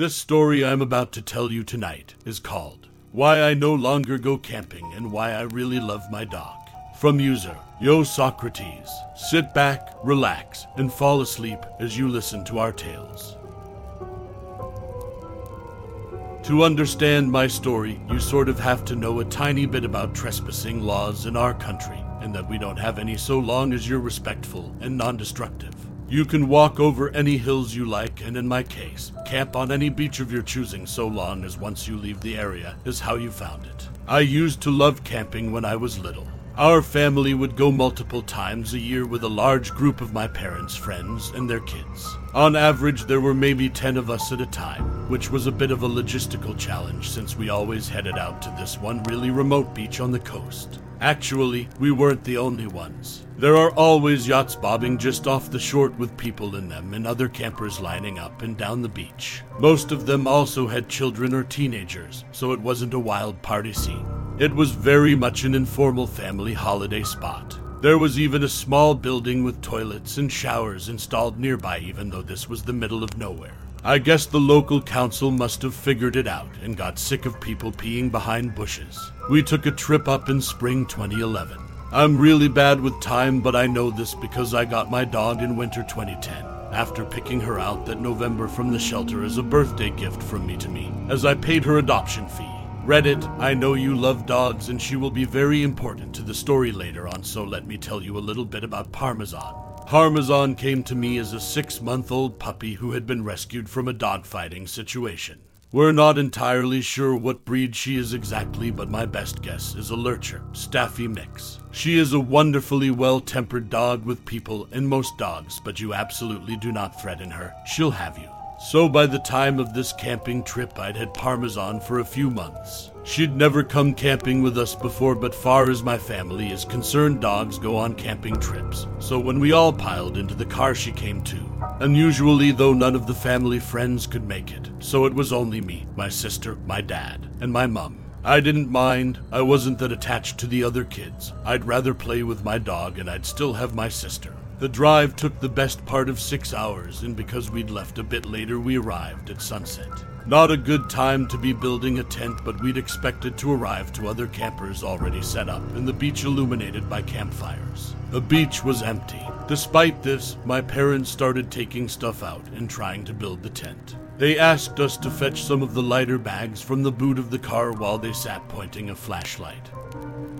This story I'm about to tell you tonight is called Why I No Longer Go Camping and Why I Really Love My Dog. From user Yo Socrates. Sit back, relax, and fall asleep as you listen to our tales. To understand my story, you sort of have to know a tiny bit about trespassing laws in our country, and that we don't have any so long as you're respectful and non destructive. You can walk over any hills you like, and in my case, camp on any beach of your choosing so long as once you leave the area is how you found it. I used to love camping when I was little. Our family would go multiple times a year with a large group of my parents' friends and their kids. On average, there were maybe 10 of us at a time, which was a bit of a logistical challenge since we always headed out to this one really remote beach on the coast. Actually, we weren't the only ones. There are always yachts bobbing just off the shore with people in them and other campers lining up and down the beach. Most of them also had children or teenagers, so it wasn't a wild party scene. It was very much an informal family holiday spot. There was even a small building with toilets and showers installed nearby, even though this was the middle of nowhere. I guess the local council must have figured it out and got sick of people peeing behind bushes. We took a trip up in spring 2011. I'm really bad with time, but I know this because I got my dog in winter 2010 after picking her out that November from the shelter as a birthday gift from me to me, as I paid her adoption fee. Reddit, I know you love dogs and she will be very important to the story later on, so let me tell you a little bit about Parmesan. Parmesan came to me as a six month old puppy who had been rescued from a dogfighting situation. We're not entirely sure what breed she is exactly, but my best guess is a lurcher, staffy mix. She is a wonderfully well tempered dog with people and most dogs, but you absolutely do not threaten her. She'll have you. So by the time of this camping trip, I'd had Parmesan for a few months. She'd never come camping with us before, but far as my family is concerned, dogs go on camping trips. So when we all piled into the car, she came too. Unusually, though, none of the family friends could make it, so it was only me, my sister, my dad, and my mum. I didn't mind. I wasn't that attached to the other kids. I'd rather play with my dog, and I'd still have my sister. The drive took the best part of six hours, and because we'd left a bit later, we arrived at sunset. Not a good time to be building a tent, but we'd expected to arrive to other campers already set up, and the beach illuminated by campfires. The beach was empty. Despite this, my parents started taking stuff out and trying to build the tent. They asked us to fetch some of the lighter bags from the boot of the car while they sat pointing a flashlight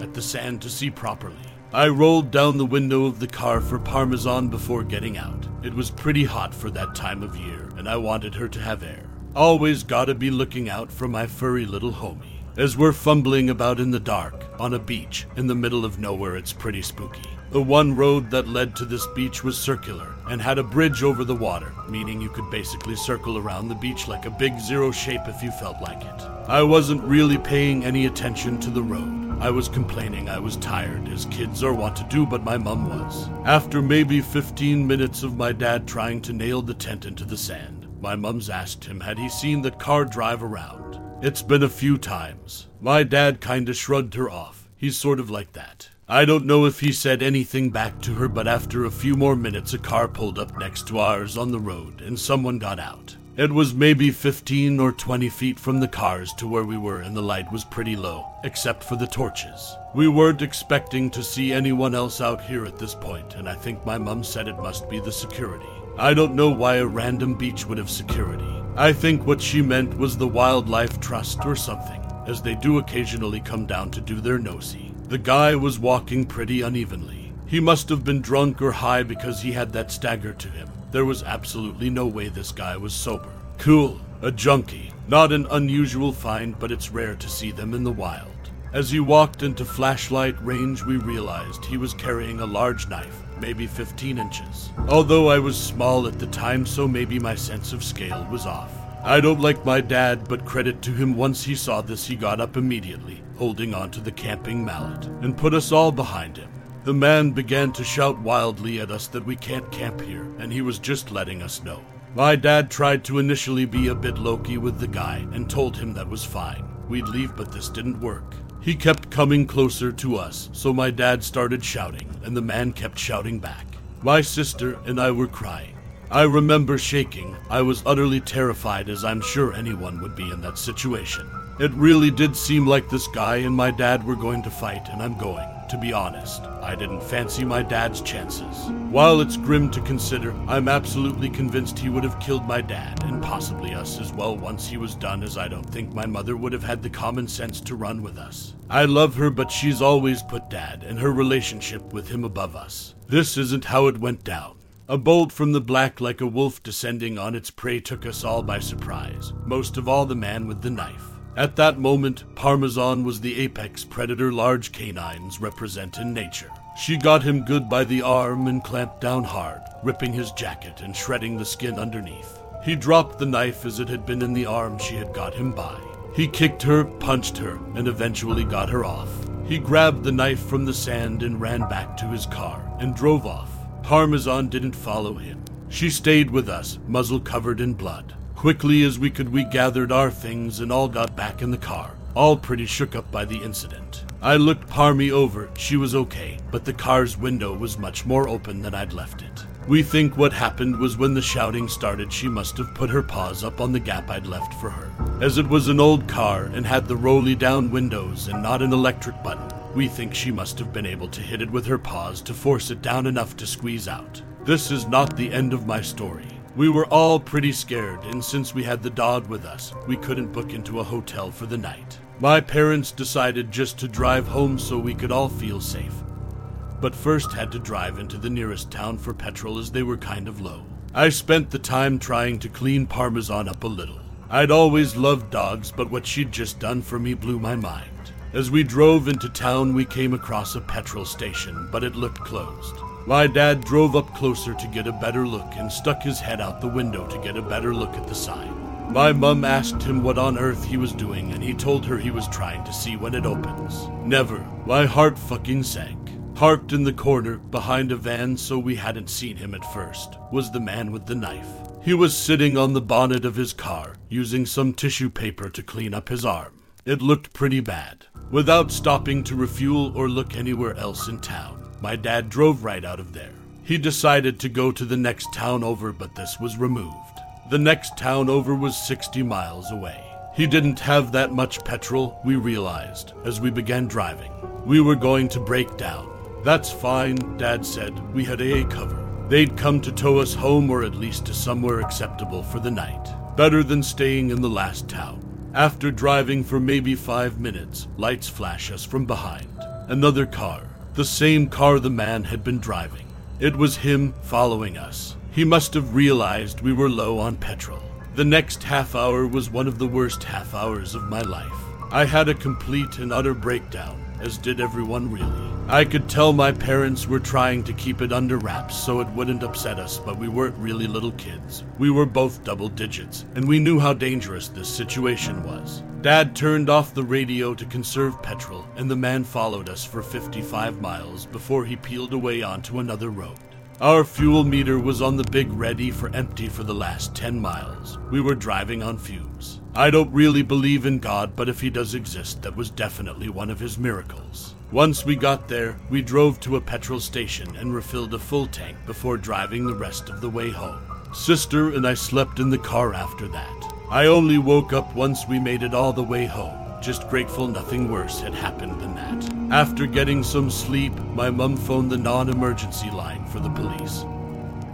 at the sand to see properly. I rolled down the window of the car for Parmesan before getting out. It was pretty hot for that time of year, and I wanted her to have air. Always gotta be looking out for my furry little homie. As we're fumbling about in the dark, on a beach, in the middle of nowhere, it's pretty spooky. The one road that led to this beach was circular and had a bridge over the water, meaning you could basically circle around the beach like a big zero shape if you felt like it. I wasn't really paying any attention to the road. I was complaining I was tired, as kids are wont to do, but my mum was. After maybe 15 minutes of my dad trying to nail the tent into the sand, my mum's asked him had he seen the car drive around. It's been a few times. My dad kinda shrugged her off. He's sort of like that. I don't know if he said anything back to her, but after a few more minutes, a car pulled up next to ours on the road and someone got out. It was maybe 15 or 20 feet from the cars to where we were, and the light was pretty low, except for the torches. We weren't expecting to see anyone else out here at this point, and I think my mum said it must be the security. I don't know why a random beach would have security. I think what she meant was the Wildlife Trust or something, as they do occasionally come down to do their nosy. The guy was walking pretty unevenly. He must have been drunk or high because he had that stagger to him. There was absolutely no way this guy was sober. Cool, a junkie. Not an unusual find, but it's rare to see them in the wild. As he walked into flashlight range, we realized he was carrying a large knife, maybe 15 inches. Although I was small at the time, so maybe my sense of scale was off. I don't like my dad, but credit to him once he saw this, he got up immediately, holding onto the camping mallet, and put us all behind him. The man began to shout wildly at us that we can't camp here, and he was just letting us know. My dad tried to initially be a bit low-key with the guy and told him that was fine. We'd leave, but this didn't work. He kept coming closer to us, so my dad started shouting, and the man kept shouting back. My sister and I were crying. I remember shaking. I was utterly terrified, as I'm sure anyone would be in that situation. It really did seem like this guy and my dad were going to fight, and I'm going. To be honest, I didn't fancy my dad's chances. While it's grim to consider, I'm absolutely convinced he would have killed my dad, and possibly us as well once he was done, as I don't think my mother would have had the common sense to run with us. I love her, but she's always put dad and her relationship with him above us. This isn't how it went down. A bolt from the black like a wolf descending on its prey took us all by surprise, most of all the man with the knife. At that moment, Parmesan was the apex predator large canines represent in nature. She got him good by the arm and clamped down hard, ripping his jacket and shredding the skin underneath. He dropped the knife as it had been in the arm she had got him by. He kicked her, punched her, and eventually got her off. He grabbed the knife from the sand and ran back to his car and drove off. Parmesan didn't follow him. She stayed with us, muzzle covered in blood. Quickly as we could, we gathered our things and all got back in the car, all pretty shook up by the incident. I looked Parmy over, she was okay, but the car's window was much more open than I'd left it. We think what happened was when the shouting started, she must have put her paws up on the gap I'd left for her. As it was an old car and had the rolly down windows and not an electric button, we think she must have been able to hit it with her paws to force it down enough to squeeze out. This is not the end of my story. We were all pretty scared, and since we had the dog with us, we couldn't book into a hotel for the night. My parents decided just to drive home so we could all feel safe. But first had to drive into the nearest town for petrol as they were kind of low. I spent the time trying to clean Parmesan up a little. I'd always loved dogs, but what she'd just done for me blew my mind. As we drove into town, we came across a petrol station, but it looked closed. My dad drove up closer to get a better look and stuck his head out the window to get a better look at the sign. My mum asked him what on earth he was doing, and he told her he was trying to see when it opens. Never. My heart fucking sank. Parked in the corner, behind a van so we hadn't seen him at first, was the man with the knife. He was sitting on the bonnet of his car, using some tissue paper to clean up his arm. It looked pretty bad. Without stopping to refuel or look anywhere else in town, my dad drove right out of there. He decided to go to the next town over, but this was removed. The next town over was 60 miles away. He didn't have that much petrol, we realized, as we began driving. We were going to break down. That's fine, Dad said. We had AA cover. They'd come to tow us home or at least to somewhere acceptable for the night. Better than staying in the last town. After driving for maybe five minutes, lights flash us from behind. Another car. The same car the man had been driving. It was him following us. He must have realized we were low on petrol. The next half hour was one of the worst half hours of my life. I had a complete and utter breakdown, as did everyone really. I could tell my parents were trying to keep it under wraps so it wouldn't upset us, but we weren't really little kids. We were both double digits, and we knew how dangerous this situation was. Dad turned off the radio to conserve petrol, and the man followed us for 55 miles before he peeled away onto another road. Our fuel meter was on the big ready for empty for the last 10 miles. We were driving on fumes. I don't really believe in God, but if he does exist, that was definitely one of his miracles. Once we got there, we drove to a petrol station and refilled a full tank before driving the rest of the way home. Sister and I slept in the car after that. I only woke up once we made it all the way home. Just grateful nothing worse had happened than that. After getting some sleep, my mum phoned the non emergency line for the police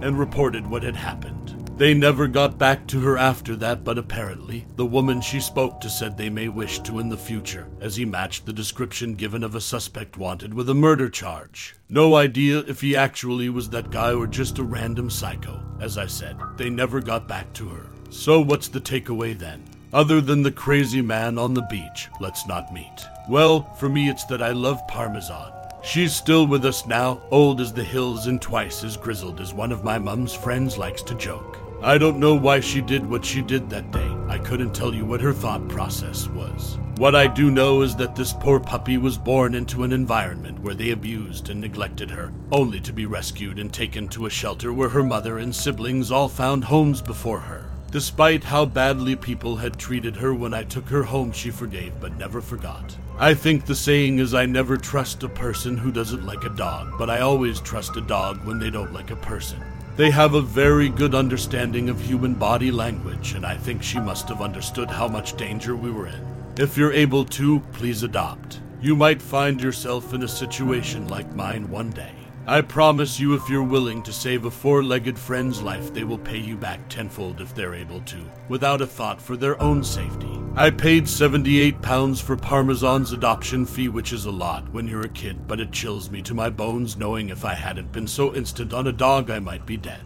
and reported what had happened. They never got back to her after that, but apparently, the woman she spoke to said they may wish to in the future, as he matched the description given of a suspect wanted with a murder charge. No idea if he actually was that guy or just a random psycho. As I said, they never got back to her. So, what's the takeaway then? Other than the crazy man on the beach, let's not meet. Well, for me, it's that I love Parmesan. She's still with us now, old as the hills and twice as grizzled as one of my mum's friends likes to joke. I don't know why she did what she did that day. I couldn't tell you what her thought process was. What I do know is that this poor puppy was born into an environment where they abused and neglected her, only to be rescued and taken to a shelter where her mother and siblings all found homes before her. Despite how badly people had treated her when I took her home, she forgave but never forgot. I think the saying is I never trust a person who doesn't like a dog, but I always trust a dog when they don't like a person. They have a very good understanding of human body language, and I think she must have understood how much danger we were in. If you're able to, please adopt. You might find yourself in a situation like mine one day. I promise you, if you're willing to save a four legged friend's life, they will pay you back tenfold if they're able to, without a thought for their own safety. I paid 78 pounds for Parmesan's adoption fee, which is a lot when you're a kid, but it chills me to my bones knowing if I hadn't been so instant on a dog, I might be dead.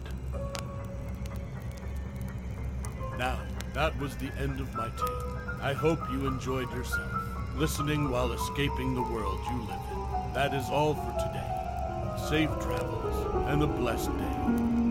Now, that was the end of my tale. I hope you enjoyed yourself, listening while escaping the world you live in. That is all for today. Safe travels and a blessed day.